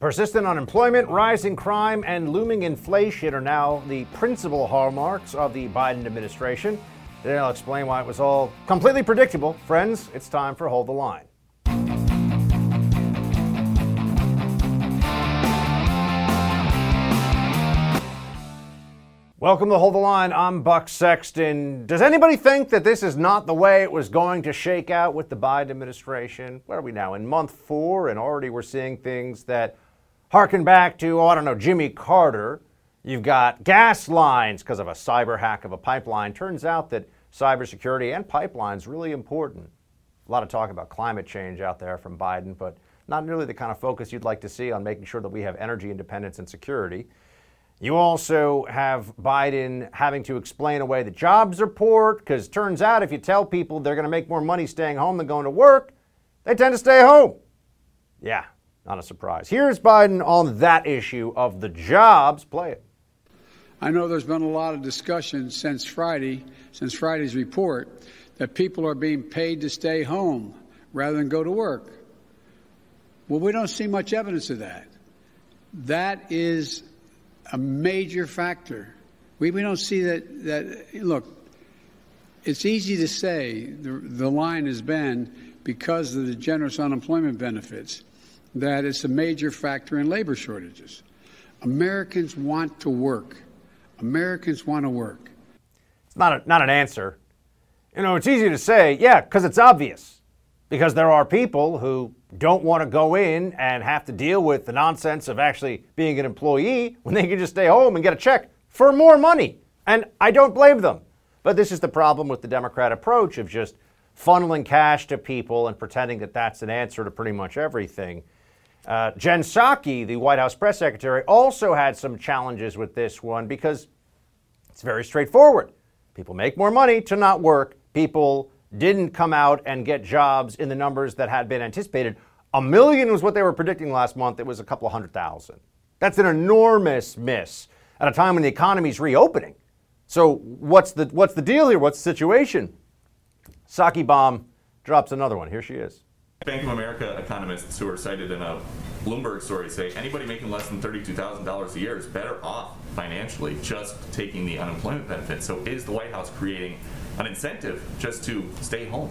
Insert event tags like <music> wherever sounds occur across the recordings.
Persistent unemployment, rising crime, and looming inflation are now the principal hallmarks of the Biden administration. Today I'll explain why it was all completely predictable. Friends, it's time for Hold the Line. Welcome to Hold the Line. I'm Buck Sexton. Does anybody think that this is not the way it was going to shake out with the Biden administration? Where are we now? In month four, and already we're seeing things that harken back to, oh, I don't know, Jimmy Carter. You've got gas lines because of a cyber hack of a pipeline. Turns out that cybersecurity and pipelines really important. A lot of talk about climate change out there from Biden, but not nearly the kind of focus you'd like to see on making sure that we have energy independence and security. You also have Biden having to explain away the jobs report because turns out if you tell people they're going to make more money staying home than going to work, they tend to stay home. Yeah, not a surprise. Here's Biden on that issue of the jobs. Play it. I know there's been a lot of discussion since Friday, since Friday's report, that people are being paid to stay home rather than go to work. Well, we don't see much evidence of that. That is a major factor. We, we don't see that, that, look, it's easy to say the, the line has been because of the generous unemployment benefits that it's a major factor in labor shortages. Americans want to work. Americans want to work. It's not, a, not an answer. You know, it's easy to say, yeah, because it's obvious. Because there are people who don't want to go in and have to deal with the nonsense of actually being an employee when they can just stay home and get a check for more money. And I don't blame them. But this is the problem with the Democrat approach of just funneling cash to people and pretending that that's an answer to pretty much everything. Uh, Jen Psaki, the White House press secretary, also had some challenges with this one because it's very straightforward. People make more money to not work. People didn't come out and get jobs in the numbers that had been anticipated. A million was what they were predicting last month. It was a couple of hundred thousand. That's an enormous miss at a time when the economy's reopening. So what's the what's the deal here? What's the situation? Psaki Bomb drops another one. Here she is. Bank of America economists who are cited in a Bloomberg story say anybody making less than $32,000 a year is better off financially just taking the unemployment benefit. So is the White House creating an incentive just to stay home.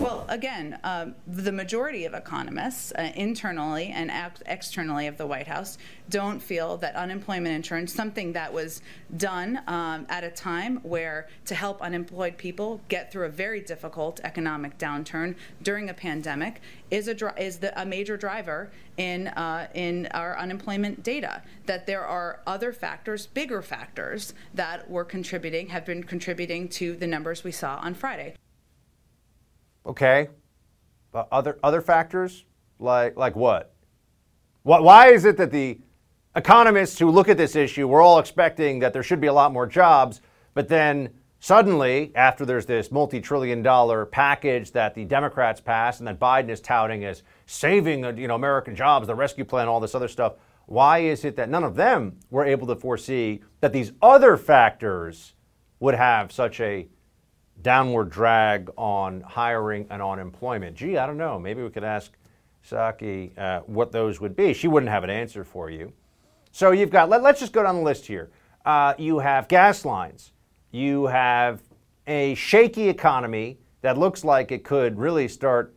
Well, again, uh, the majority of economists, uh, internally and externally of the White House, don't feel that unemployment insurance, something that was done um, at a time where to help unemployed people get through a very difficult economic downturn during a pandemic, is a is the, a major driver in uh, in our unemployment data. That there are other factors, bigger factors, that were contributing, have been contributing to the numbers we saw on Friday. Okay. But other other factors like like what? What why is it that the economists who look at this issue we're all expecting that there should be a lot more jobs, but then suddenly after there's this multi-trillion dollar package that the Democrats passed and that Biden is touting as saving uh, you know American jobs, the rescue plan, all this other stuff, why is it that none of them were able to foresee that these other factors would have such a downward drag on hiring and on employment. Gee, I don't know. Maybe we could ask Psaki uh, what those would be. She wouldn't have an answer for you. So you've got, let, us just go down the list here. Uh, you have gas lines. You have a shaky economy that looks like it could really start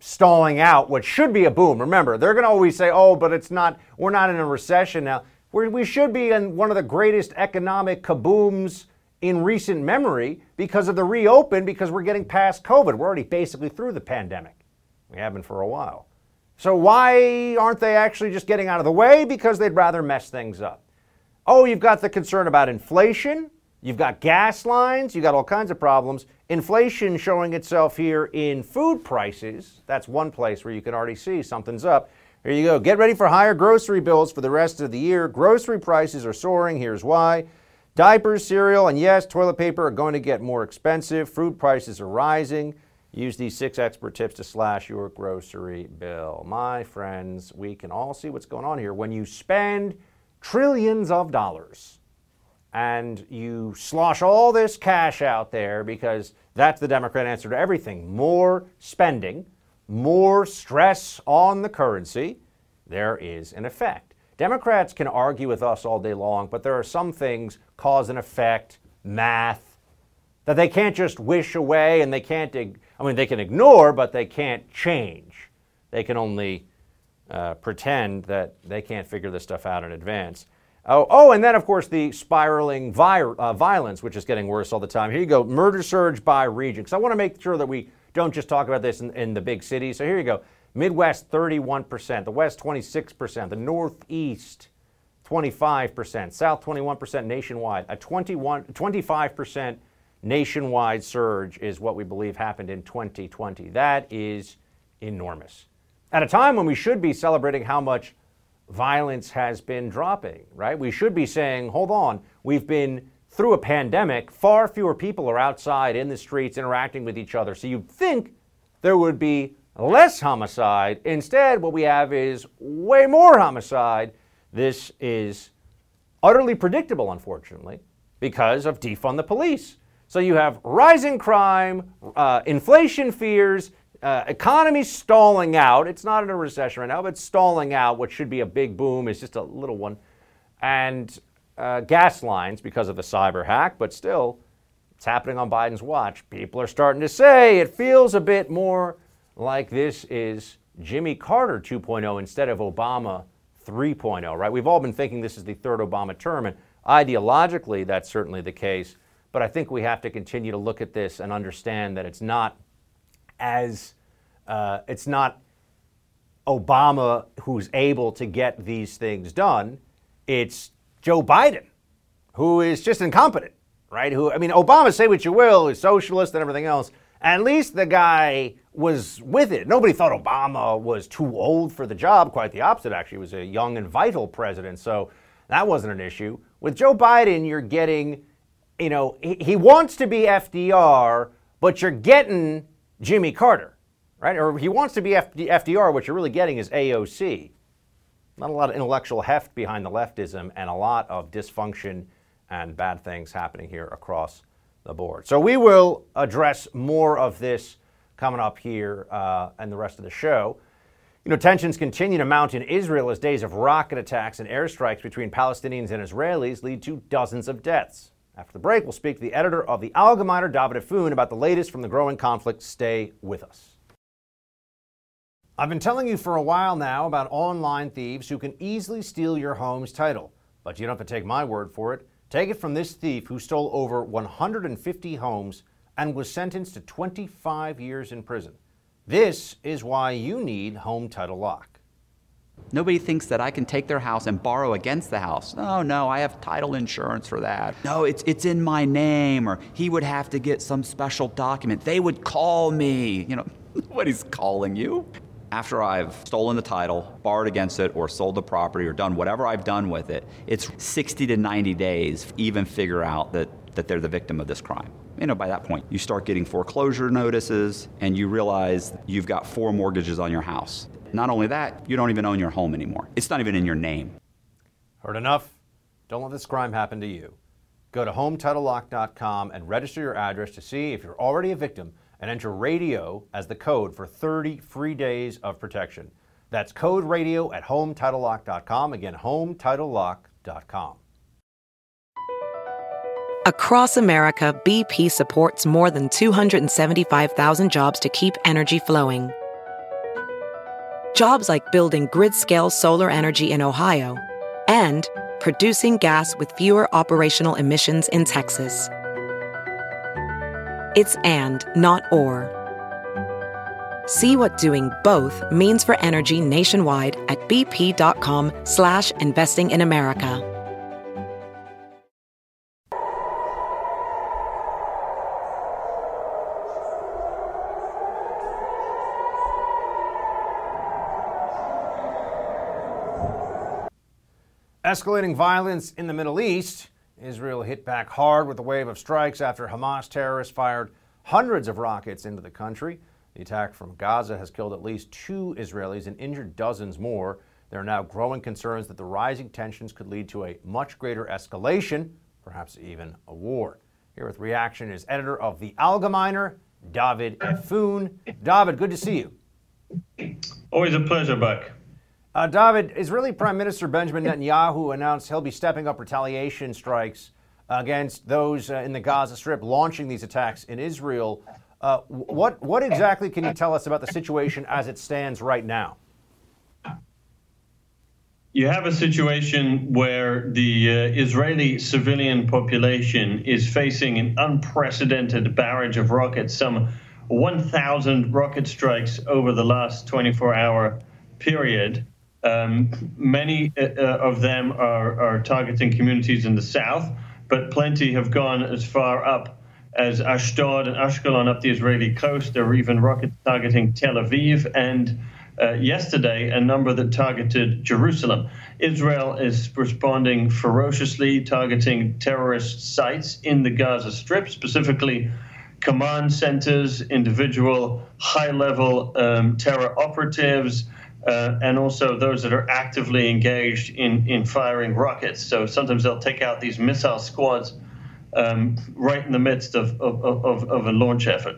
stalling out what should be a boom. Remember, they're going to always say, oh, but it's not, we're not in a recession now. We're, we should be in one of the greatest economic kabooms in recent memory because of the reopen, because we're getting past COVID. We're already basically through the pandemic. We have been for a while. So why aren't they actually just getting out of the way? Because they'd rather mess things up. Oh, you've got the concern about inflation. You've got gas lines. You've got all kinds of problems. Inflation showing itself here in food prices. That's one place where you can already see something's up. Here you go. Get ready for higher grocery bills for the rest of the year. Grocery prices are soaring. Here's why. Diapers, cereal, and yes, toilet paper are going to get more expensive. Food prices are rising. Use these six expert tips to slash your grocery bill. My friends, we can all see what's going on here. When you spend trillions of dollars and you slosh all this cash out there because that's the Democrat answer to everything more spending, more stress on the currency, there is an effect. Democrats can argue with us all day long, but there are some things, cause and effect, math, that they can't just wish away and they can't, I mean, they can ignore, but they can't change. They can only uh, pretend that they can't figure this stuff out in advance. Oh, oh, and then of course the spiraling vi- uh, violence, which is getting worse all the time. Here you go, murder surge by region. Because I want to make sure that we don't just talk about this in, in the big cities. So here you go: Midwest 31%, the West 26%, the Northeast 25%, South 21% nationwide. A 21, 25% nationwide surge is what we believe happened in 2020. That is enormous. At a time when we should be celebrating how much violence has been dropping, right? We should be saying, hold on, we've been through a pandemic, far fewer people are outside in the streets interacting with each other. So you'd think there would be less homicide. Instead, what we have is way more homicide. This is utterly predictable, unfortunately, because of defund the police. So you have rising crime, uh, inflation fears, uh, economy stalling out. It's not in a recession right now, but stalling out. What should be a big boom is just a little one. And uh, gas lines because of the cyber hack, but still, it's happening on Biden's watch. People are starting to say it feels a bit more like this is Jimmy Carter 2.0 instead of Obama 3.0, right? We've all been thinking this is the third Obama term, and ideologically, that's certainly the case. But I think we have to continue to look at this and understand that it's not as uh, it's not Obama who's able to get these things done. It's Joe Biden who is just incompetent, right? Who I mean, Obama, say what you will, is socialist and everything else. At least the guy was with it. Nobody thought Obama was too old for the job. Quite the opposite, actually. He was a young and vital president, so that wasn't an issue. With Joe Biden, you're getting, you know, he, he wants to be FDR, but you're getting Jimmy Carter, right? Or he wants to be FDR, what you're really getting is AOC. Not a lot of intellectual heft behind the leftism and a lot of dysfunction and bad things happening here across the board. So we will address more of this coming up here uh, and the rest of the show. You know, tensions continue to mount in Israel as days of rocket attacks and airstrikes between Palestinians and Israelis lead to dozens of deaths. After the break, we'll speak to the editor of the Algemeiner, David Efune, about the latest from the growing conflict. Stay with us. I've been telling you for a while now about online thieves who can easily steal your home's title. But you don't have to take my word for it. Take it from this thief who stole over 150 homes and was sentenced to 25 years in prison. This is why you need Home Title Lock. Nobody thinks that I can take their house and borrow against the house. No, no, I have title insurance for that. No, it's, it's in my name, or he would have to get some special document. They would call me. You know, <laughs> nobody's calling you. After I've stolen the title, borrowed against it, or sold the property, or done whatever I've done with it, it's 60 to 90 days even figure out that, that they're the victim of this crime. You know, by that point, you start getting foreclosure notices and you realize you've got four mortgages on your house. Not only that, you don't even own your home anymore. It's not even in your name. Heard enough? Don't let this crime happen to you. Go to HometitleLock.com and register your address to see if you're already a victim and enter radio as the code for 30 free days of protection. That's code radio at HometitleLock.com. Again, HometitleLock.com. Across America, BP supports more than 275,000 jobs to keep energy flowing Jobs like building grid scale solar energy in Ohio and producing gas with fewer operational emissions in Texas. It's and, not or. See what doing both means for energy nationwide at bp.com slash investing in America. Escalating violence in the Middle East. Israel hit back hard with a wave of strikes after Hamas terrorists fired hundreds of rockets into the country. The attack from Gaza has killed at least two Israelis and injured dozens more. There are now growing concerns that the rising tensions could lead to a much greater escalation, perhaps even a war. Here with reaction is editor of the Algemeiner, David Efune. David, good to see you. Always a pleasure, Buck. Uh, David, Israeli Prime Minister Benjamin Netanyahu announced he'll be stepping up retaliation strikes against those uh, in the Gaza Strip launching these attacks in Israel. Uh, what, what exactly can you tell us about the situation as it stands right now? You have a situation where the uh, Israeli civilian population is facing an unprecedented barrage of rockets, some 1,000 rocket strikes over the last 24 hour period. Um, many uh, uh, of them are, are targeting communities in the south, but plenty have gone as far up as Ashdod and Ashkelon up the Israeli coast. There were even rockets targeting Tel Aviv and uh, yesterday a number that targeted Jerusalem. Israel is responding ferociously, targeting terrorist sites in the Gaza Strip, specifically command centers, individual high level um, terror operatives. Uh, and also those that are actively engaged in, in firing rockets. So sometimes they'll take out these missile squads um, right in the midst of, of, of, of a launch effort.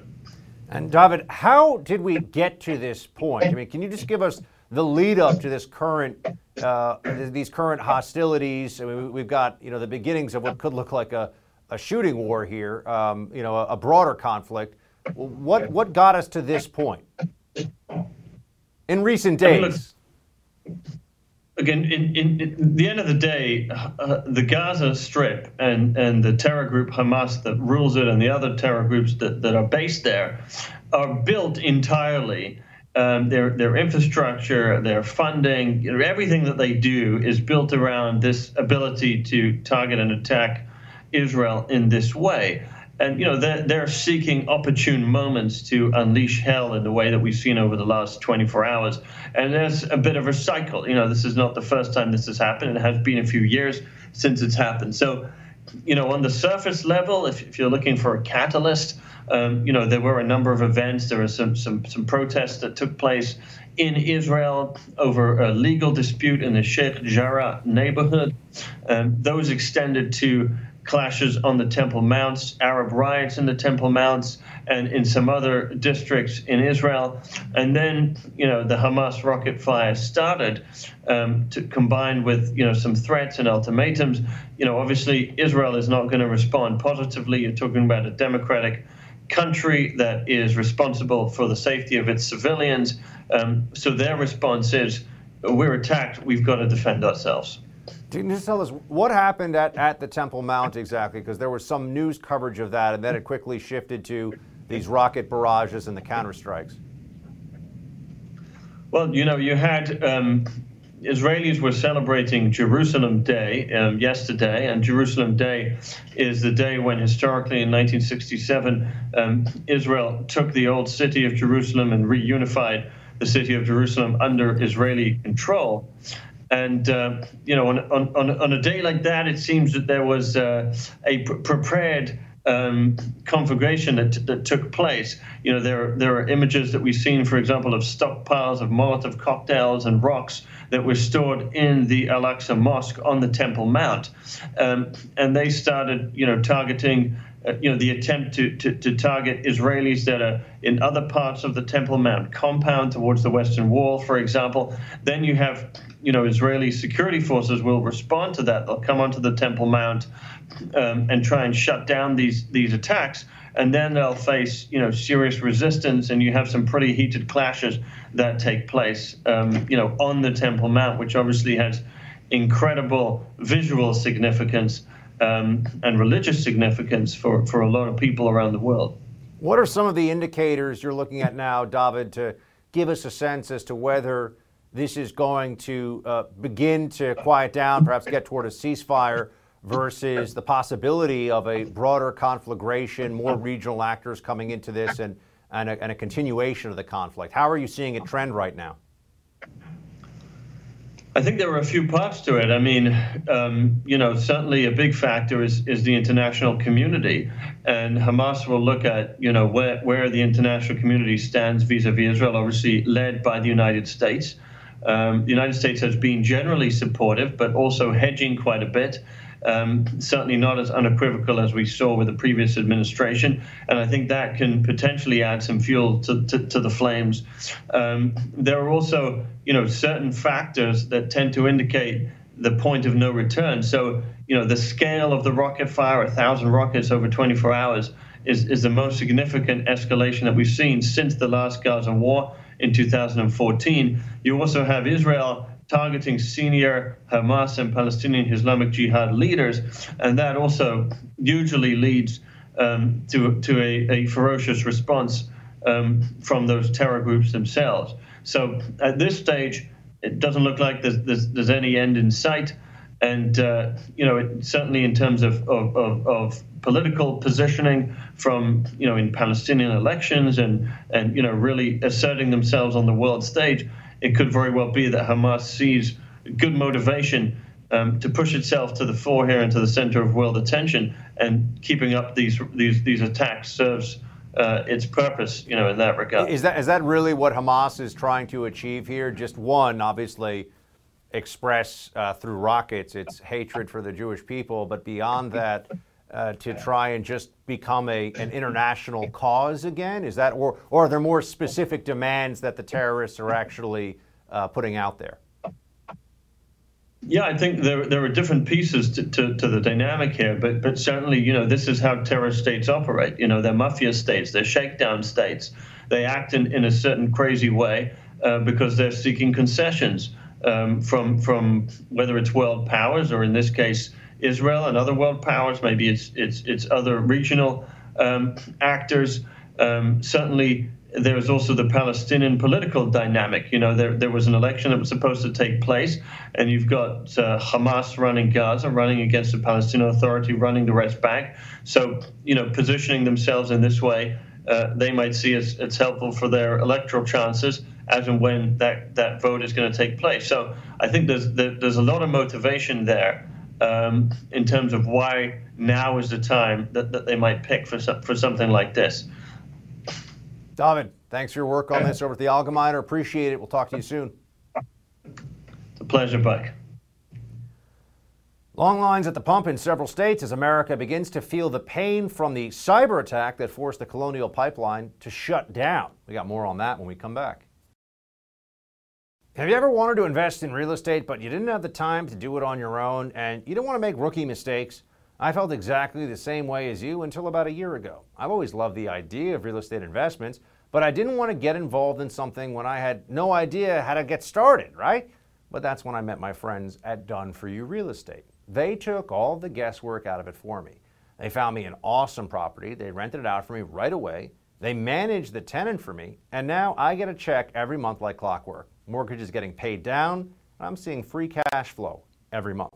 And David, how did we get to this point? I mean, can you just give us the lead up to this current uh, these current hostilities? I mean, we've got you know the beginnings of what could look like a, a shooting war here, um, you know, a, a, broader conflict. What what got us to this point in recent days? I mean, look, again, in, in, in, the end of the day, uh, the Gaza Strip and, and the terror group Hamas that rules it and the other terror groups that, that are based there are built entirely um, their their infrastructure, their funding, you know, everything that they do is built around this ability to target and attack Israel in this way. And you know they're, they're seeking opportune moments to unleash hell in the way that we've seen over the last 24 hours. And there's a bit of a cycle. You know, this is not the first time this has happened. It has been a few years since it's happened. So, you know, on the surface level, if, if you're looking for a catalyst, um, you know, there were a number of events. There were some, some, some protests that took place in Israel over a legal dispute in the Sheikh Jarrah neighborhood. Um, those extended to clashes on the Temple Mounts, Arab riots in the Temple Mounts, and in some other districts in Israel. And then, you know, the Hamas rocket fire started um, to combine with, you know, some threats and ultimatums. You know, obviously, Israel is not going to respond positively. You're talking about a democratic country that is responsible for the safety of its civilians. Um, so their response is, we're attacked, we've got to defend ourselves. Can you just tell us what happened at, at the Temple Mount exactly? Because there was some news coverage of that, and then it quickly shifted to these rocket barrages and the counterstrikes. Well, you know, you had um, Israelis were celebrating Jerusalem Day um, yesterday, and Jerusalem Day is the day when, historically, in 1967, um, Israel took the old city of Jerusalem and reunified the city of Jerusalem under Israeli control. And uh, you know, on, on, on a day like that, it seems that there was uh, a prepared um, conflagration that, that took place. You know, there there are images that we've seen, for example, of stockpiles of Molotov cocktails and rocks that were stored in the Al Aqsa Mosque on the Temple Mount, um, and they started, you know, targeting. Uh, you know the attempt to, to, to target Israelis that are in other parts of the Temple Mount compound towards the Western Wall, for example. Then you have you know, Israeli security forces will respond to that. They'll come onto the Temple Mount um, and try and shut down these these attacks, and then they'll face you know serious resistance, and you have some pretty heated clashes that take place, um, you know, on the Temple Mount, which obviously has incredible visual significance um, and religious significance for for a lot of people around the world. What are some of the indicators you're looking at now, David, to give us a sense as to whether this is going to uh, begin to quiet down, perhaps get toward a ceasefire, versus the possibility of a broader conflagration, more regional actors coming into this, and, and a, and a continuation of the conflict? How are you seeing it trend right now? I think there are a few parts to it. I mean, um, you know, certainly a big factor is, is the international community. And Hamas will look at, you know, where, where the international community stands vis a vis Israel, obviously led by the United States. Um, the United States has been generally supportive, but also hedging quite a bit. Um, certainly not as unequivocal as we saw with the previous administration, and I think that can potentially add some fuel to, to, to the flames. Um, there are also, you know, certain factors that tend to indicate the point of no return. So, you know, the scale of the rocket fire, a thousand rockets over 24 hours, is, is the most significant escalation that we've seen since the last Gaza war in 2014. You also have Israel targeting senior Hamas and Palestinian Islamic Jihad leaders, and that also usually leads um, to, to a, a, ferocious response um, from those terror groups themselves. So at this stage, it doesn't look like there's, there's, there's any end in sight. And, uh, you know, it, certainly in terms of, of, of, of, political positioning from, you know, in Palestinian elections and, and, you know, really asserting themselves on the world stage, it could very well be that Hamas sees good motivation um, to push itself to the fore here and to the center of world attention. And keeping up these, these, these attacks serves uh, its purpose, you know, in that regard. Is that is that really what Hamas is trying to achieve here? Just one, obviously, express uh, through rockets its hatred for the Jewish people, but beyond that, uh, to try and just become a an <clears throat> international cause again? Is that or or are there more specific demands that the terrorists are actually uh, putting out there? Yeah, I think there, there are different pieces to, to, to, the dynamic here, but but certainly, you know, this is how terrorist states operate. You know, they're mafia states, they're shakedown states. They act in, in a certain crazy way uh, because they're seeking concessions um, from from whether it's world powers or in this case Israel and other world powers. Maybe it's it's it's other regional um, actors. Um, certainly, there is also the Palestinian political dynamic. You know, there, there was an election that was supposed to take place, and you've got uh, Hamas running Gaza, running against the Palestinian Authority, running the West Bank. So, you know, positioning themselves in this way, uh, they might see as it's helpful for their electoral chances as and when that, that vote is going to take place. So I think there's there's a lot of motivation there um, in terms of why now is the time that, that they might pick for, for something like this. David, thanks for your work on this over at the Algemeiner. Appreciate it. We'll talk to you soon. It's a pleasure, Buck. Long lines at the pump in several states as America begins to feel the pain from the cyber attack that forced the Colonial Pipeline to shut down. We got more on that when we come back. Have you ever wanted to invest in real estate, but you didn't have the time to do it on your own and you don't want to make rookie mistakes? I felt exactly the same way as you until about a year ago. I've always loved the idea of real estate investments, but I didn't want to get involved in something when I had no idea how to get started, right? But that's when I met my friends at Done For You Real Estate. They took all the guesswork out of it for me. They found me an awesome property, they rented it out for me right away, they managed the tenant for me, and now I get a check every month like clockwork. Mortgage is getting paid down, and I'm seeing free cash flow every month.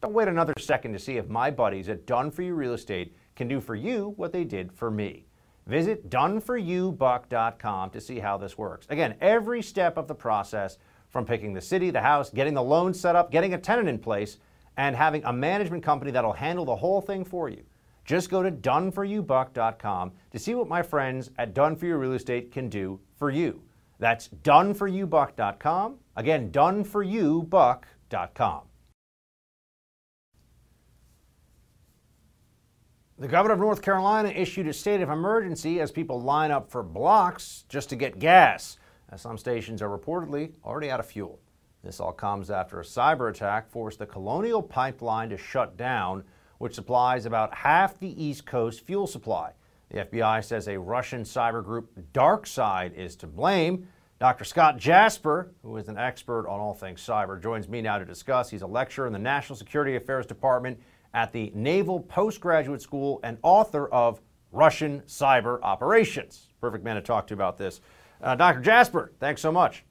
Don't wait another second to see if my buddies at Done For You Real Estate can do for you what they did for me. Visit doneforyoubuck.com to see how this works. Again, every step of the process from picking the city, the house, getting the loan set up, getting a tenant in place, and having a management company that'll handle the whole thing for you. Just go to doneforyoubuck.com to see what my friends at Done For You Real Estate can do for you. That's doneforyoubuck.com. Again, doneforyoubuck.com. The governor of North Carolina issued a state of emergency as people line up for blocks just to get gas, as some stations are reportedly already out of fuel. This all comes after a cyber attack forced the Colonial Pipeline to shut down, which supplies about half the East Coast fuel supply. The FBI says a Russian cyber group, DarkSide, is to blame. Dr. Scott Jasper, who is an expert on all things cyber, joins me now to discuss. He's a lecturer in the National Security Affairs Department at the Naval Postgraduate School and author of Russian Cyber Operations. Perfect man to talk to about this. Uh, Dr. Jasper, thanks so much.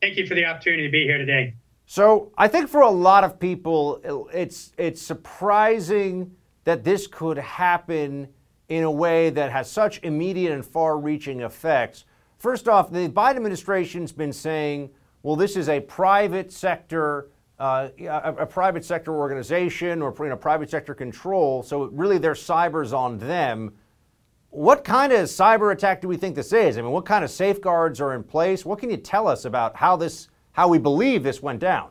Thank you for the opportunity to be here today. So, I think for a lot of people, it's it's surprising that this could happen in a way that has such immediate and far-reaching effects. First off, the Biden administration's been saying, well, this is a private sector uh, a, a, private sector organization or you know, private sector control. So really, their cyber's on them. What kind of cyber attack do we think this is? I mean, what kind of safeguards are in place? What can you tell us about how this, how we believe this went down?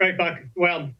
Right, Buck. Well,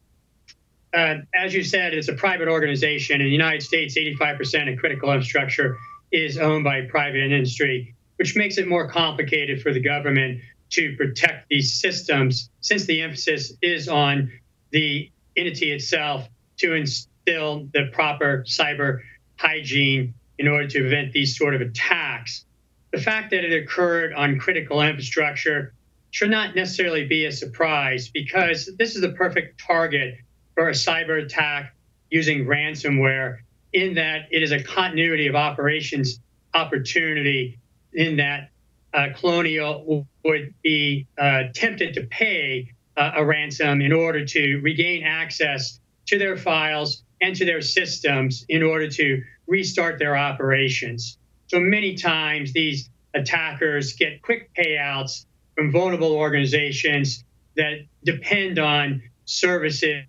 uh, as you said, it's a private organization. In the United States, 85% of critical infrastructure is owned by private industry, which makes it more complicated for the government to protect these systems since the emphasis is on the entity itself to instill the proper cyber hygiene in order to prevent these sort of attacks. The fact that it occurred on critical infrastructure should not necessarily be a surprise because this is the perfect target for a cyber attack using ransomware in that it is a continuity of operations opportunity in that uh, Colonial would be uh, tempted to pay uh, a ransom in order to regain access to their files and to their systems in order to restart their operations. So many times these attackers get quick payouts from vulnerable organizations that depend on services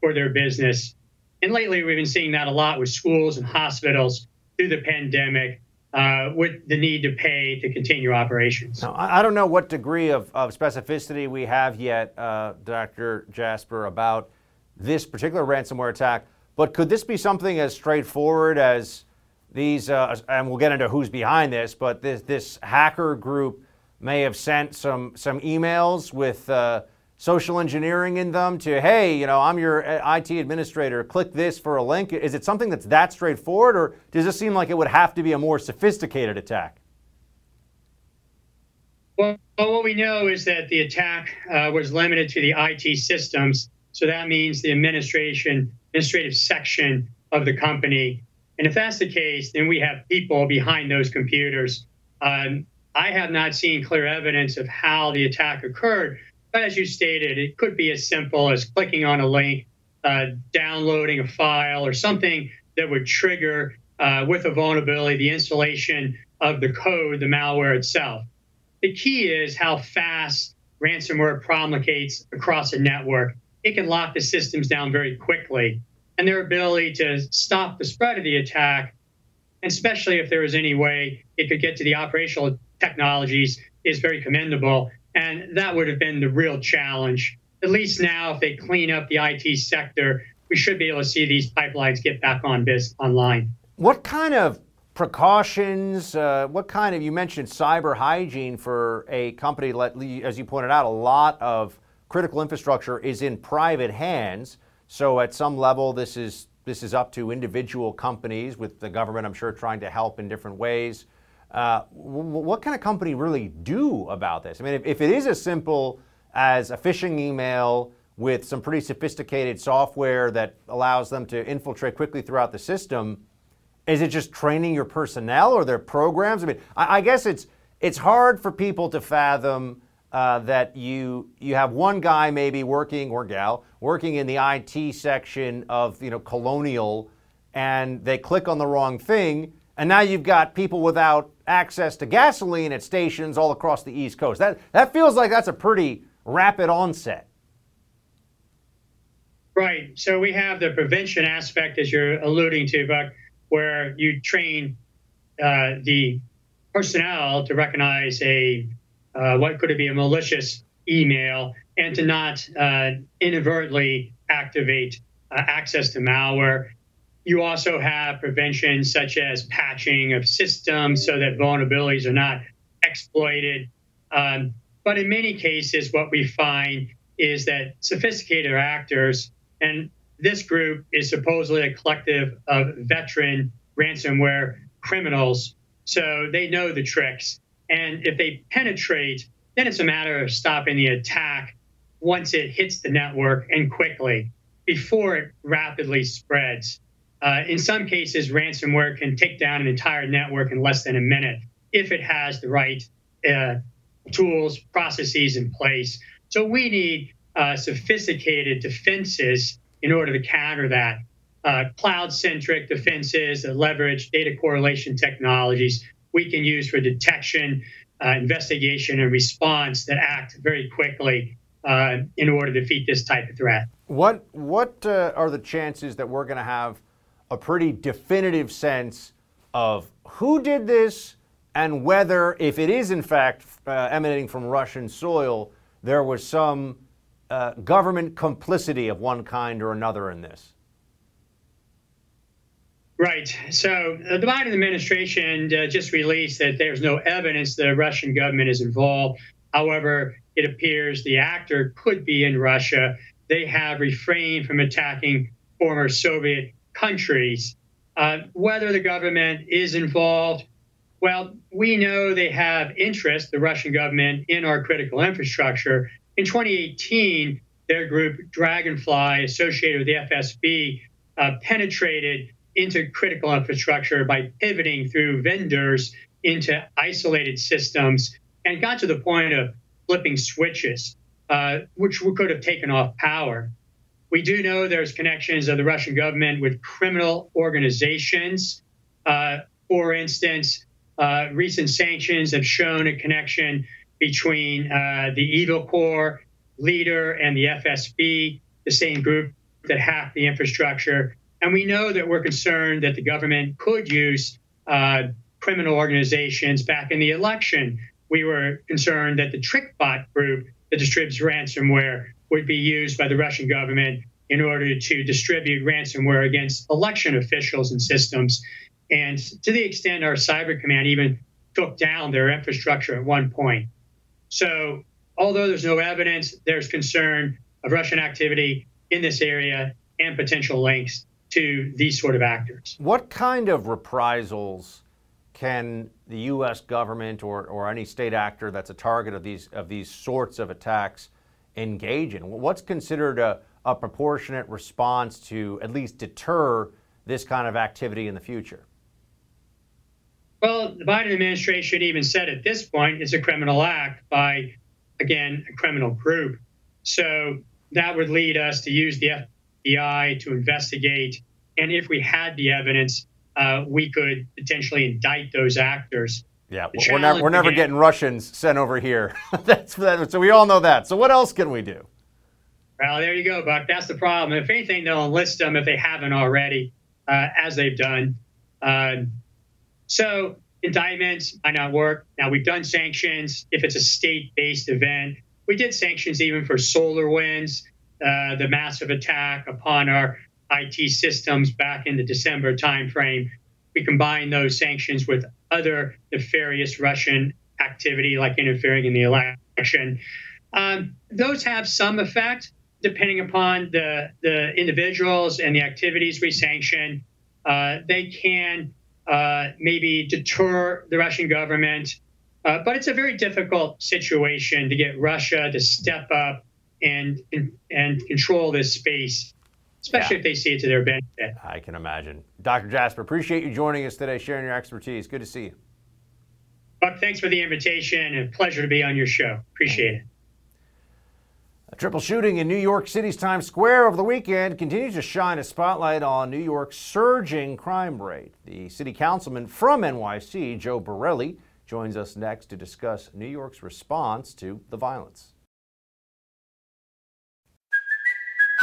for their business. And lately, we've been seeing that a lot with schools and hospitals through the pandemic. Uh, with the need to pay to continue operations. Now, I don't know what degree of, of specificity we have yet, uh, Dr. Jasper, about this particular ransomware attack, but could this be something as straightforward as these, uh, and we'll get into who's behind this, but this, this hacker group may have sent some, some emails with uh, social engineering in them to, hey, you know, I'm your IT administrator, click this for a link? Is it something that's that straightforward, or does it seem like it would have to be a more sophisticated attack? Well, what we know is that the attack uh, was limited to the IT systems. So that means the administration, administrative section of the company. And if that's the case, then we have people behind those computers. Um, I have not seen clear evidence of how the attack occurred, as you stated, it could be as simple as clicking on a link, uh, downloading a file, or something that would trigger, uh, with a vulnerability, the installation of the code, the malware itself. The key is how fast ransomware promulgates across a network. It can lock the systems down very quickly. And their ability to stop the spread of the attack, especially if there is any way it could get to the operational technologies, is very commendable. And that would have been the real challenge. At least now, if they clean up the IT sector, we should be able to see these pipelines get back on biz online. What kind of precautions, uh, what kind of, you mentioned cyber hygiene for a company, as you pointed out, a lot of critical infrastructure is in private hands. So at some level, this is, this is up to individual companies with the government, I'm sure, trying to help in different ways. Uh, what can a company really do about this? I mean, if, if it is as simple as a phishing email with some pretty sophisticated software that allows them to infiltrate quickly throughout the system, is it just training your personnel or their programs? I mean, I, I guess it's it's hard for people to fathom uh, that you you have one guy maybe working or gal working in the IT section of you know Colonial, and they click on the wrong thing, and now you've got people without access to gasoline at stations all across the East Coast. That, that feels like that's a pretty rapid onset. Right. So we have the prevention aspect, as you're alluding to, Buck, where you train uh, the personnel to recognize a uh, what could it be a malicious email and to not uh, inadvertently activate uh, access to malware you also have prevention such as patching of systems so that vulnerabilities are not exploited. Um, but in many cases, what we find is that sophisticated actors, and this group is supposedly a collective of veteran ransomware criminals, so they know the tricks. And if they penetrate, then it's a matter of stopping the attack once it hits the network and quickly before it rapidly spreads. Uh, in some cases, ransomware can take down an entire network in less than a minute if it has the right uh, tools, processes in place. So we need uh, sophisticated defenses in order to counter that. Uh, cloud centric defenses that leverage data correlation technologies we can use for detection, uh, investigation, and response that act very quickly in order to defeat this type of threat. What, what are the chances that we're going to have? A pretty definitive sense of who did this and whether, if it is in fact uh, emanating from Russian soil, there was some uh, government complicity of one kind or another in this? Right. So uh, the Biden administration uh, just released that there's no evidence the Russian government is involved. However, it appears the actor could be in Russia. They have refrained from attacking former Soviet countries. Uh, whether the government is involved, well, we know they have interest, the Russian government, in our critical infrastructure. In 2018, their group, Dragonfly, associated with the FSB, uh, penetrated into critical infrastructure by pivoting through vendors into isolated systems and got to the point of flipping switches, uh, which could have taken off power. We do know there's connections of the Russian government with criminal organizations. Uh, for instance, uh, recent sanctions have shown a connection between uh, the Evil Corps leader and the FSB, the same group that hacked the infrastructure. And we know that we're concerned that the government could use uh, criminal organizations back in the election. We were concerned that the TrickBot group that distributes ransomware would be used by the Russian government in order to distribute ransomware against election officials and systems. And to the extent our cyber command even took down their infrastructure at one point. So, although there's no evidence, there's concern of Russian activity in this area and potential links to these sort of actors. What kind of reprisals can the U.S. government or, or any state actor that's a target of these of these sorts of attacks engage in? What's considered a, a proportionate response to at least deter this kind of activity in the future? Well, the Biden administration even said at this point it's a criminal act by, again, a criminal group. So that would lead us to use the FBI to investigate. And if we had the evidence, uh, we could potentially indict those actors. Yeah, we're never, we're never getting Russians sent over here. <laughs> That's that, so we all know that. So what else can we do? Well, there you go, Buck. That's the problem. If anything, they'll enlist them if they haven't already, uh, as they've done. Uh, so indictments might not work. Now we've done sanctions if it's a state-based event. We did sanctions even for SolarWinds, uh, the massive attack upon our IT systems back in the December timeframe. We combine those sanctions with other nefarious Russian activity, like interfering in the election. Um, those have some effect depending upon the, the individuals and the activities we sanction. Uh, they can uh, maybe deter the Russian government. Uh, but it's a very difficult situation to get Russia to step up and and control this space especially yeah. if they see it to their benefit. I can imagine. Dr. Jasper, appreciate you joining us today, sharing your expertise. Good to see you. Buck, thanks for the invitation and pleasure to be on your show. Appreciate it. A triple shooting in New York City's Times Square over the weekend continues to shine a spotlight on New York's surging crime rate. The city councilman from NYC, Joe Borelli, joins us next to discuss New York's response to the violence.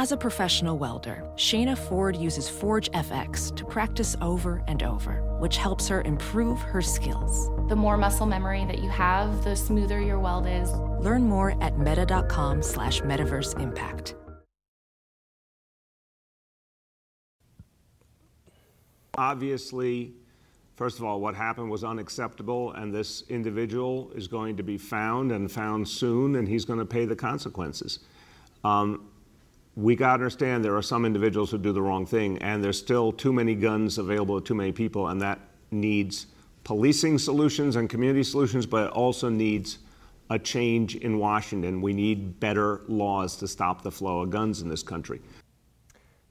As a professional welder, Shayna Ford uses Forge FX to practice over and over, which helps her improve her skills. The more muscle memory that you have, the smoother your weld is. Learn more at meta.com slash metaverse impact. Obviously, first of all, what happened was unacceptable, and this individual is going to be found and found soon, and he's going to pay the consequences. Um, we got to understand there are some individuals who do the wrong thing, and there's still too many guns available to too many people, and that needs policing solutions and community solutions, but it also needs a change in Washington. We need better laws to stop the flow of guns in this country.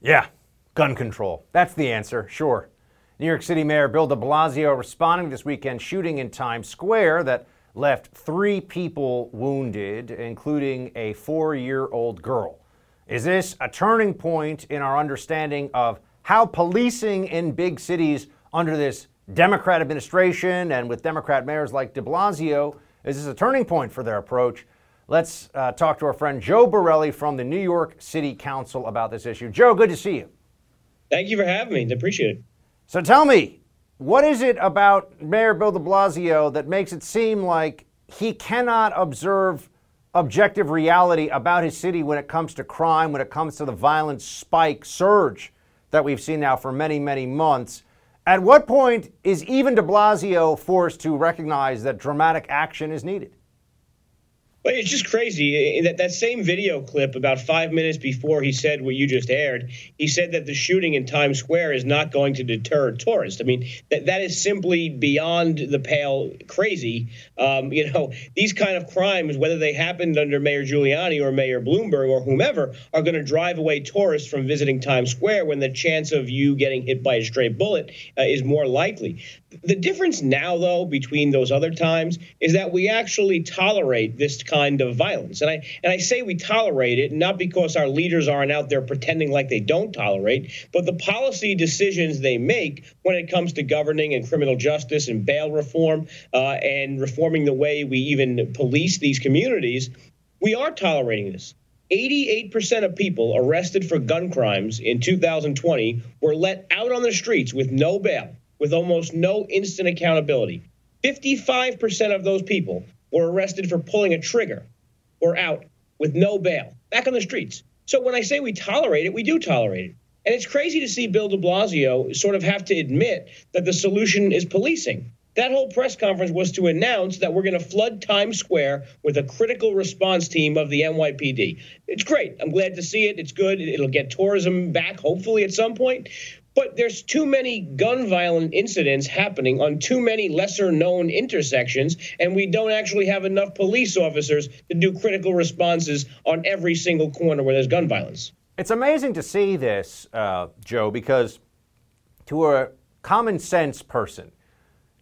Yeah, gun control. That's the answer, sure. New York City Mayor Bill de Blasio responding this weekend shooting in Times Square that left three people wounded, including a four year old girl. Is this a turning point in our understanding of how policing in big cities under this Democrat administration and with Democrat mayors like de Blasio, is this a turning point for their approach? Let's uh, talk to our friend Joe Borelli from the New York City Council about this issue. Joe, good to see you. Thank you for having me. I appreciate it. So tell me, what is it about Mayor Bill de Blasio that makes it seem like he cannot observe objective reality about his city when it comes to crime, when it comes to the violent spike surge that we've seen now for many, many months? At what point is even de Blasio forced to recognize that dramatic action is needed? Well, it's just crazy. That that same video clip, about five minutes before he said what you just aired, he said that the shooting in Times Square is not going to deter tourists. I mean, that that is simply beyond the pale crazy. Um, you know, these kind of crimes, whether they happened under Mayor Giuliani or Mayor Bloomberg or whomever, are going to drive away tourists from visiting Times Square when the chance of you getting hit by a stray bullet uh, is more likely. The difference now, though, between those other times is that we actually tolerate this kind of violence. And I and I say we tolerate it not because our leaders aren't out there pretending like they don't tolerate, but the policy decisions they make when it comes to governing and criminal justice and bail reform uh, and reforming the way we even police these communities, we are tolerating this. 88% of people arrested for gun crimes in 2020 were let out on the streets with no bail with almost no instant accountability. 55% of those people were arrested for pulling a trigger or out with no bail, back on the streets. So when I say we tolerate it, we do tolerate it. And it's crazy to see Bill de Blasio sort of have to admit that the solution is policing. That whole press conference was to announce that we're going to flood Times Square with a critical response team of the NYPD. It's great. I'm glad to see it. It's good. It'll get tourism back, hopefully, at some point. But there's too many gun violent incidents happening on too many lesser known intersections, and we don't actually have enough police officers to do critical responses on every single corner where there's gun violence. It's amazing to see this, uh, Joe, because to a common sense person,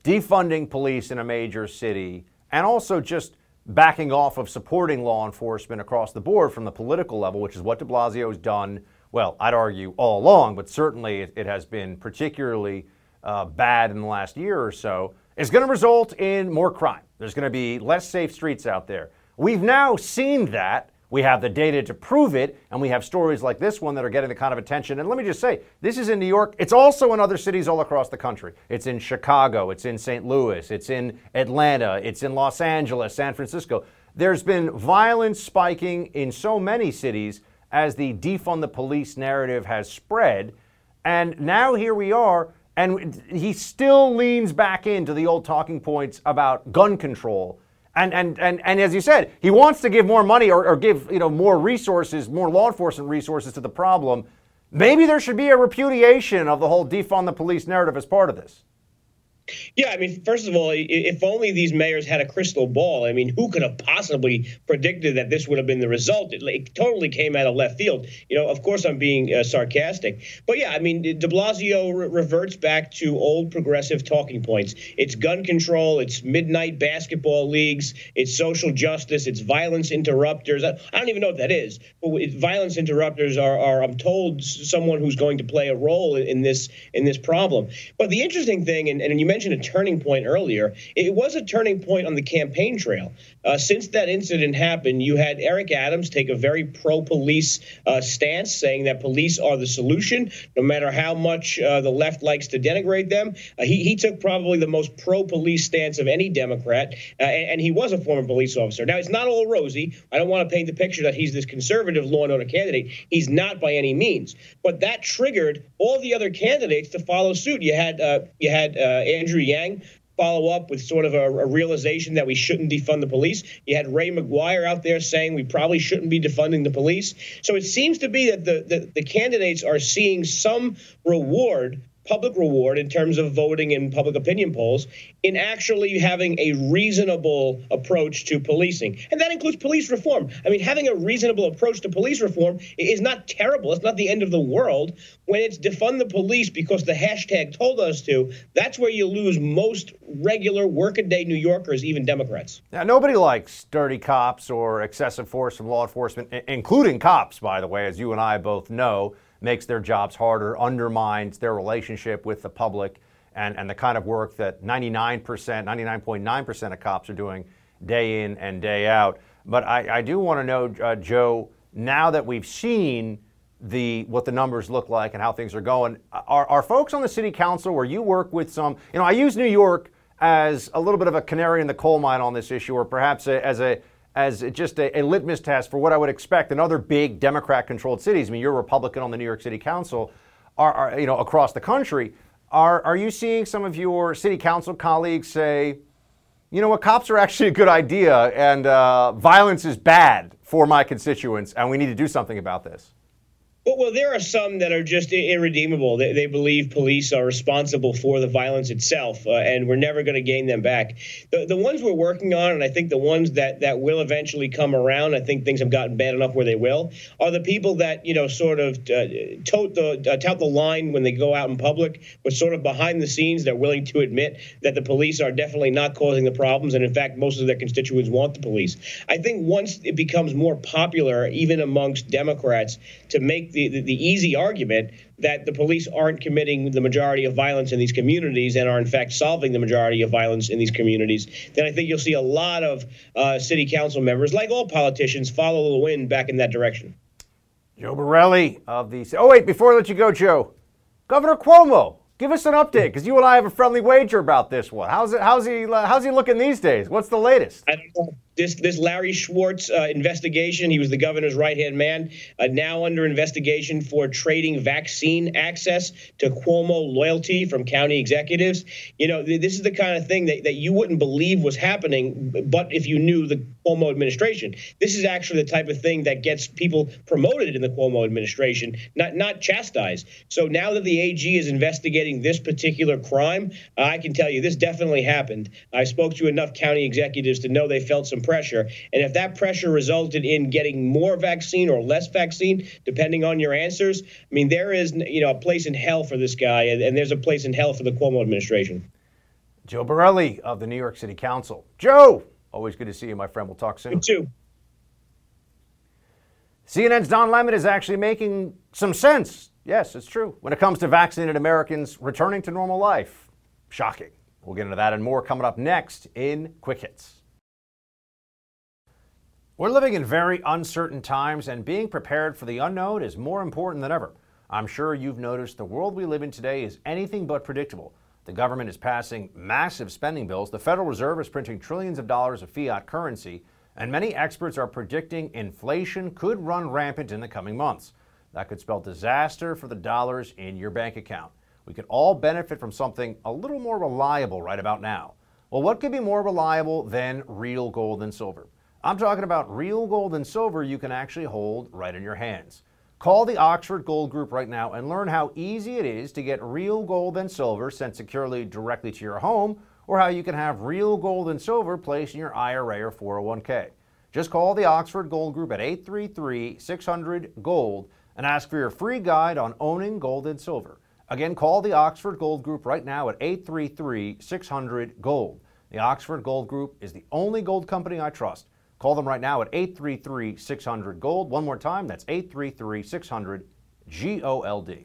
defunding police in a major city and also just backing off of supporting law enforcement across the board from the political level, which is what de Blasio has done well, I'd argue all along, but certainly it, has been particularly uh, bad in the last year or so, is going to result in more crime. There's going to be less safe streets out there. We've now seen that. We have the data to prove it, and we have stories like this one that are getting the kind of attention. And let me just say, this is in New York. It's also in other cities all across the country. It's in Chicago, it's in St. Louis, it's in Atlanta, it's in Los Angeles, San Francisco. There's been violence spiking in so many cities as the defund the police narrative has spread. And now here we are, and he still leans back into the old talking points about gun control. And, and, and, and as you said, he wants to give more money or, or give you know, more resources, more law enforcement resources to the problem. Maybe there should be a repudiation of the whole defund the police narrative as part of this. Yeah, I mean, first of all, if only these mayors had a crystal ball. I mean, who could have possibly predicted that this would have been the result? It, it totally came out of left field. You know, of course, I'm being uh, sarcastic, but yeah, I mean, De Blasio re- reverts back to old progressive talking points. It's gun control, it's midnight basketball leagues, it's social justice, it's violence interrupters. I, I don't even know what that is, but violence interrupters are, are, I'm told, someone who's going to play a role in, in this in this problem. But the interesting thing, and, and you mentioned mentioned a turning point earlier. It was a turning point on the campaign trail. Uh, since that incident happened, you had Eric Adams take a very pro police uh, stance, saying that police are the solution, no matter how much uh, the left likes to denigrate them. Uh, he, he took probably the most pro police stance of any Democrat, uh, and, and, he was a former police officer. Now, it's not all rosy. I don't want to paint the picture that he's this conservative law and order candidate. He's not by any means. But that triggered all the other candidates to follow suit. You had uh, you had Andrew Andrew Yang follow up with sort of a, a, realization that we shouldn't defund the police. You had Ray McGuire out there saying we probably shouldn't be defunding the police. So it seems to be that the, the, the candidates are seeing some reward public reward in terms of voting in public opinion polls in actually having a reasonable approach to policing. And that includes police reform. I mean, having a reasonable approach to police reform is not terrible. It's not the end of the world. When it's defund the police because the hashtag told us to, that's where you lose most regular workaday New Yorkers, even Democrats. Now, nobody likes dirty cops or excessive force from law enforcement, including cops, by the way, as you and I both know makes their jobs harder, undermines their relationship with the public, and, and the kind of work that 99%, 99.9% of cops are doing day in and day out. But I, I do want to know, uh, Joe, now that we've seen the what the numbers look like and how things are going, are, are folks on the city council where you work with some, you know, I use New York as a little bit of a canary in the coal mine on this issue, or perhaps a, as a as just a, a, litmus test for what I would expect in other big Democrat-controlled cities. I mean, you're a Republican on the New York City Council, are, are, you know across the country. Are are you seeing some of your city council colleagues say, you know what, cops are actually a good idea, and uh, violence is bad for my constituents, and we need to do something about this? Well, there are some that are just irredeemable. They, they believe police are responsible for the violence itself, uh, and we're never going to gain them back. The, the ones we're working on, and I think the ones that, that will eventually come around, I think things have gotten bad enough where they will, are the people that, you know, sort of uh, tote the, uh, tout the line when they go out in public, but sort of behind the scenes, they're willing to admit that the police are definitely not causing the problems, and in fact, most of their constituents want the police. I think once it becomes more popular, even amongst Democrats, to make the, the easy argument that the police aren't committing the majority of violence in these communities and are in fact solving the majority of violence in these communities, then I think you'll see a lot of uh, city council members, like all politicians, follow the wind back in that direction. Joe Borelli of the. Oh wait, before I let you go, Joe, Governor Cuomo, give us an update because you and I have a friendly wager about this one. How's it? How's he? How's he looking these days? What's the latest? I don't know this this Larry Schwartz uh, investigation. He was the governor's right hand man, uh, now under investigation for trading vaccine access to Cuomo loyalty from county executives. You know, this is the kind of thing that, that you wouldn't believe was happening, but if you knew the Cuomo administration, this is actually the type of thing that gets people promoted in the Cuomo administration, not not chastised. So now that the AG is investigating this particular crime, I can tell you this definitely happened. I spoke to enough county executives to know they felt some pressure. And if that pressure resulted in getting more vaccine or less vaccine, depending on your answers, I mean, there is you know a place in hell for this guy, and, and there's a place in hell for the Cuomo administration. Joe Borelli of the New York City Council. Joe, always good to see you, my friend. We'll talk soon. You too. CNN's Don Lemon is actually making some sense. Yes, it's true. When it comes to vaccinated Americans returning to normal life. Shocking. We'll get into that and more coming up next in Quick Hits. We're living in very uncertain times, and being prepared for the unknown is more important than ever. I'm sure you've noticed the world we live in today is anything but predictable. The government is passing massive spending bills, the Federal Reserve is printing trillions of dollars of fiat currency, and many experts are predicting inflation could run rampant in the coming months. That could spell disaster for the dollars in your bank account. We could all benefit from something a little more reliable right about now. Well, what could be more reliable than real gold and silver? I'm talking about real gold and silver you can actually hold right in your hands. Call the Oxford Gold Group right now and learn how easy it is to get real gold and silver sent securely directly to your home, or how you can have real gold and silver placed in your IRA or 401k. Just call the Oxford Gold Group at 833 600 Gold and ask for your free guide on owning gold and silver. Again, call the Oxford Gold Group right now at 833 600 Gold. The Oxford Gold Group is the only gold company I trust. Call them right now at 833 600 Gold. One more time, that's 833 600 G O L D.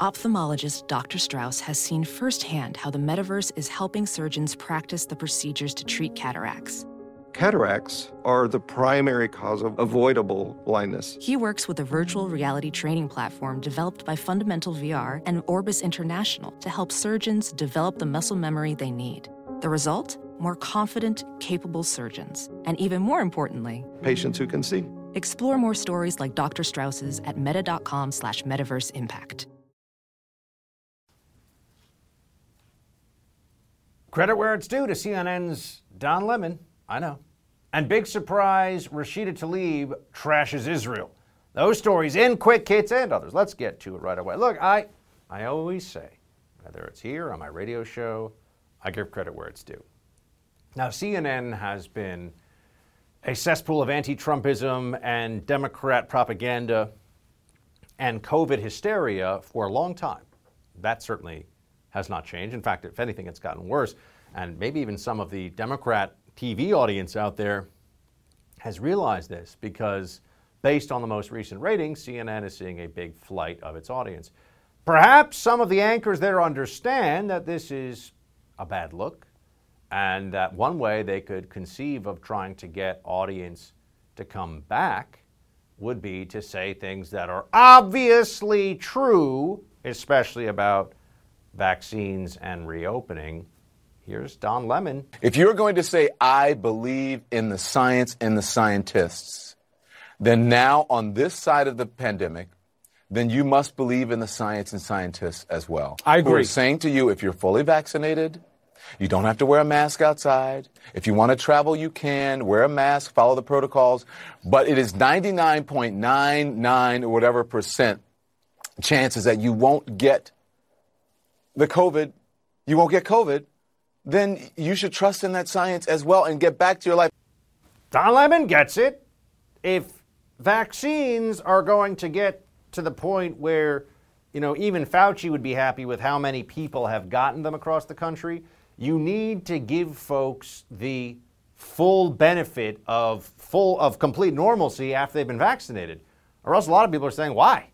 Ophthalmologist Dr. Strauss has seen firsthand how the metaverse is helping surgeons practice the procedures to treat cataracts. Cataracts are the primary cause of avoidable blindness. He works with a virtual reality training platform developed by Fundamental VR and Orbis International to help surgeons develop the muscle memory they need. The result? More confident, capable surgeons. And even more importantly, patients who can see. Explore more stories like Dr. Strauss's at meta.com slash metaverse impact. Credit where it's due to CNN's Don Lemon. I know. And big surprise, Rashida Tlaib trashes Israel. Those stories in Quick Hits and others. Let's get to it right away. Look, I, I always say, whether it's here on my radio show, I give credit where it's due. Now, CNN has been a cesspool of anti Trumpism and Democrat propaganda and COVID hysteria for a long time. That certainly has not changed. In fact, if anything, it's gotten worse. And maybe even some of the Democrat TV audience out there has realized this because, based on the most recent ratings, CNN is seeing a big flight of its audience. Perhaps some of the anchors there understand that this is a bad look, and that one way they could conceive of trying to get audience to come back would be to say things that are obviously true, especially about vaccines and reopening. Here's Don Lemon. If you're going to say, I believe in the science and the scientists, then now on this side of the pandemic, then you must believe in the science and scientists as well. I Who are agree. saying to you, if you're fully vaccinated, you don't have to wear a mask outside. If you want to travel, you can. Wear a mask, follow the protocols. But it is 99.99 or whatever percent chances that you won't get the COVID, you won't get COVID, then you should trust in that science as well and get back to your life. Don Lemon gets it. If vaccines are going to get to the point where, you know, even Fauci would be happy with how many people have gotten them across the country, you need to give folks the full benefit of full of complete normalcy after they've been vaccinated. Or else a lot of people are saying, why?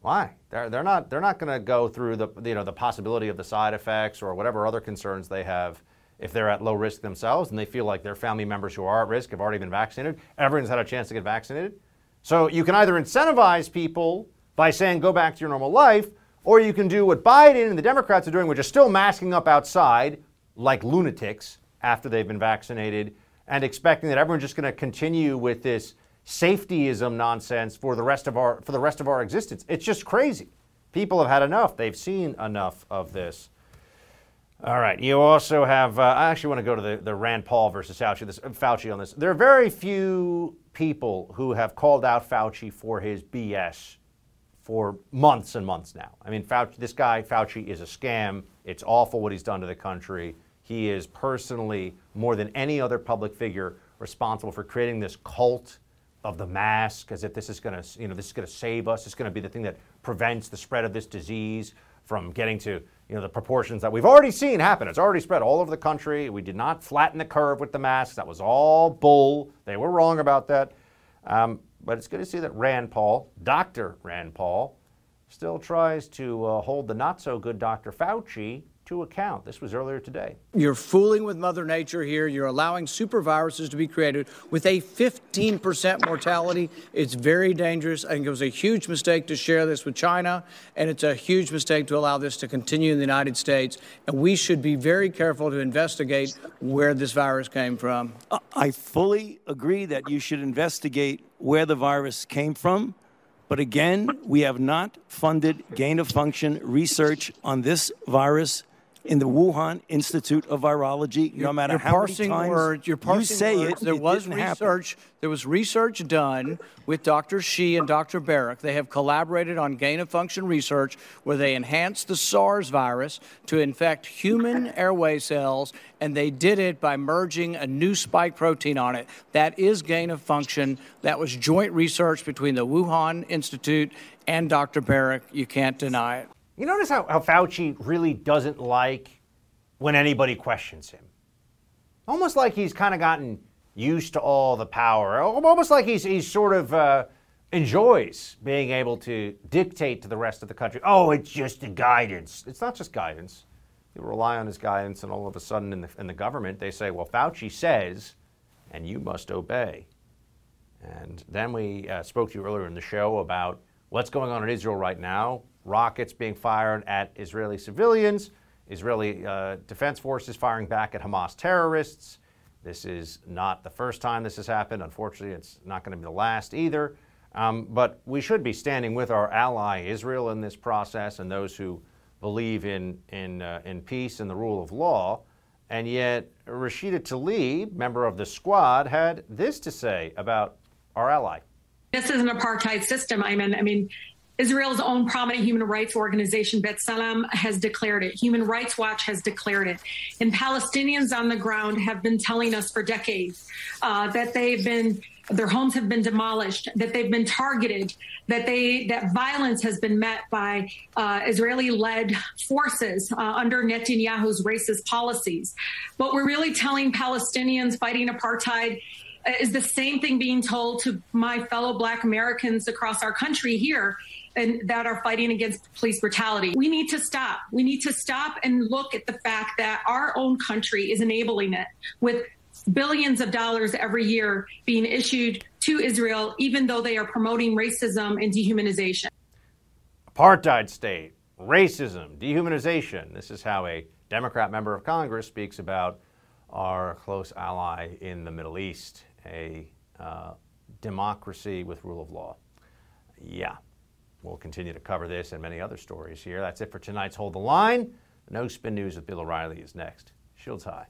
Why? They're, they're not they're not going to go through the you know the possibility of the side effects or whatever other concerns they have if they're at low risk themselves and they feel like their family members who are at risk have already been vaccinated. Everyone's had a chance to get vaccinated. So you can either incentivize people by saying go back to your normal life, or you can do what Biden and the Democrats are doing, which is still masking up outside like lunatics after they've been vaccinated and expecting that everyone's just going to continue with this safetyism nonsense for the rest of our for the rest of our existence. It's just crazy. People have had enough. They've seen enough of this. All right. You also have. Uh, I actually want to go to the, the Rand Paul versus Fauci, this, Fauci on this. There are very few people who have called out Fauci for his BS for months and months now. I mean, Fauci, this guy Fauci is a scam. It's awful what he's done to the country. He is personally, more than any other public figure, responsible for creating this cult of the mask, as if this is going to, you know, this is going to save us. It's going to be the thing that prevents the spread of this disease from getting to, you know, the proportions that we've already seen happen. It's already spread all over the country. We did not flatten the curve with the masks. That was all bull. They were wrong about that. Um, but it's good to see that Rand Paul, Dr. Rand Paul, still tries to uh, hold the not so good Dr. Fauci to account. This was earlier today. You're fooling with Mother Nature here. You're allowing superviruses to be created with a 15% mortality. It's very dangerous. I think it was a huge mistake to share this with China, and it's a huge mistake to allow this to continue in the United States. And we should be very careful to investigate where this virus came from. I fully agree that you should investigate where the virus came from. But again, we have not funded gain of function research on this virus in the Wuhan Institute of Virology. No matter how parsing many times words. You're parsing you say words. it, There it was didn't happen. research. There was research done with Dr. Shi and Dr. Baric. They have collaborated on gain of function research where they enhanced the SARS virus to infect human airway cells, and they did it by merging a new spike protein on it. That is gain of function. That was joint research between the Wuhan Institute and Dr. Baric. You can't deny it. You notice how, how Fauci really doesn't like when anybody questions him? Almost like he's kind of gotten used to all the power. Almost like he's, he's sort of uh, enjoys being able to dictate to the rest of the country. Oh, it's just the guidance. It's not just guidance. You rely on his guidance, and all of a sudden in the, in the government, they say, well, Fauci says, and you must obey. And then we uh, spoke to you earlier in the show about what's going on in Israel right now. Rockets being fired at Israeli civilians, Israeli uh, defense forces firing back at Hamas terrorists. This is not the first time this has happened. Unfortunately, it's not going to be the last either. Um, but we should be standing with our ally Israel in this process and those who believe in, in, uh, in peace and the rule of law. And yet, Rashida Tlaib, member of the squad, had this to say about our ally. This is an apartheid system. I mean, I mean, Israel's own prominent human rights organization, B'Tselem, has declared it. Human Rights Watch has declared it. And Palestinians on the ground have been telling us for decades uh, that they've been their homes have been demolished, that they've been targeted, that they that violence has been met by uh, Israeli-led forces uh, under Netanyahu's racist policies. What we're really telling Palestinians fighting apartheid is the same thing being told to my fellow Black Americans across our country here and that are fighting against police brutality. We need to stop. We need to stop and look at the fact that our own country is enabling it with billions of dollars every year being issued to Israel, even though they are promoting racism and dehumanization. Apartheid state, racism, dehumanization. This is how a Democrat member of Congress speaks about our close ally in the Middle East, a uh, democracy with rule of law. Yeah, we'll continue to cover this and many other stories here. That's it for tonight's Hold the Line. No Spin News with Bill O'Reilly is next. Shields high.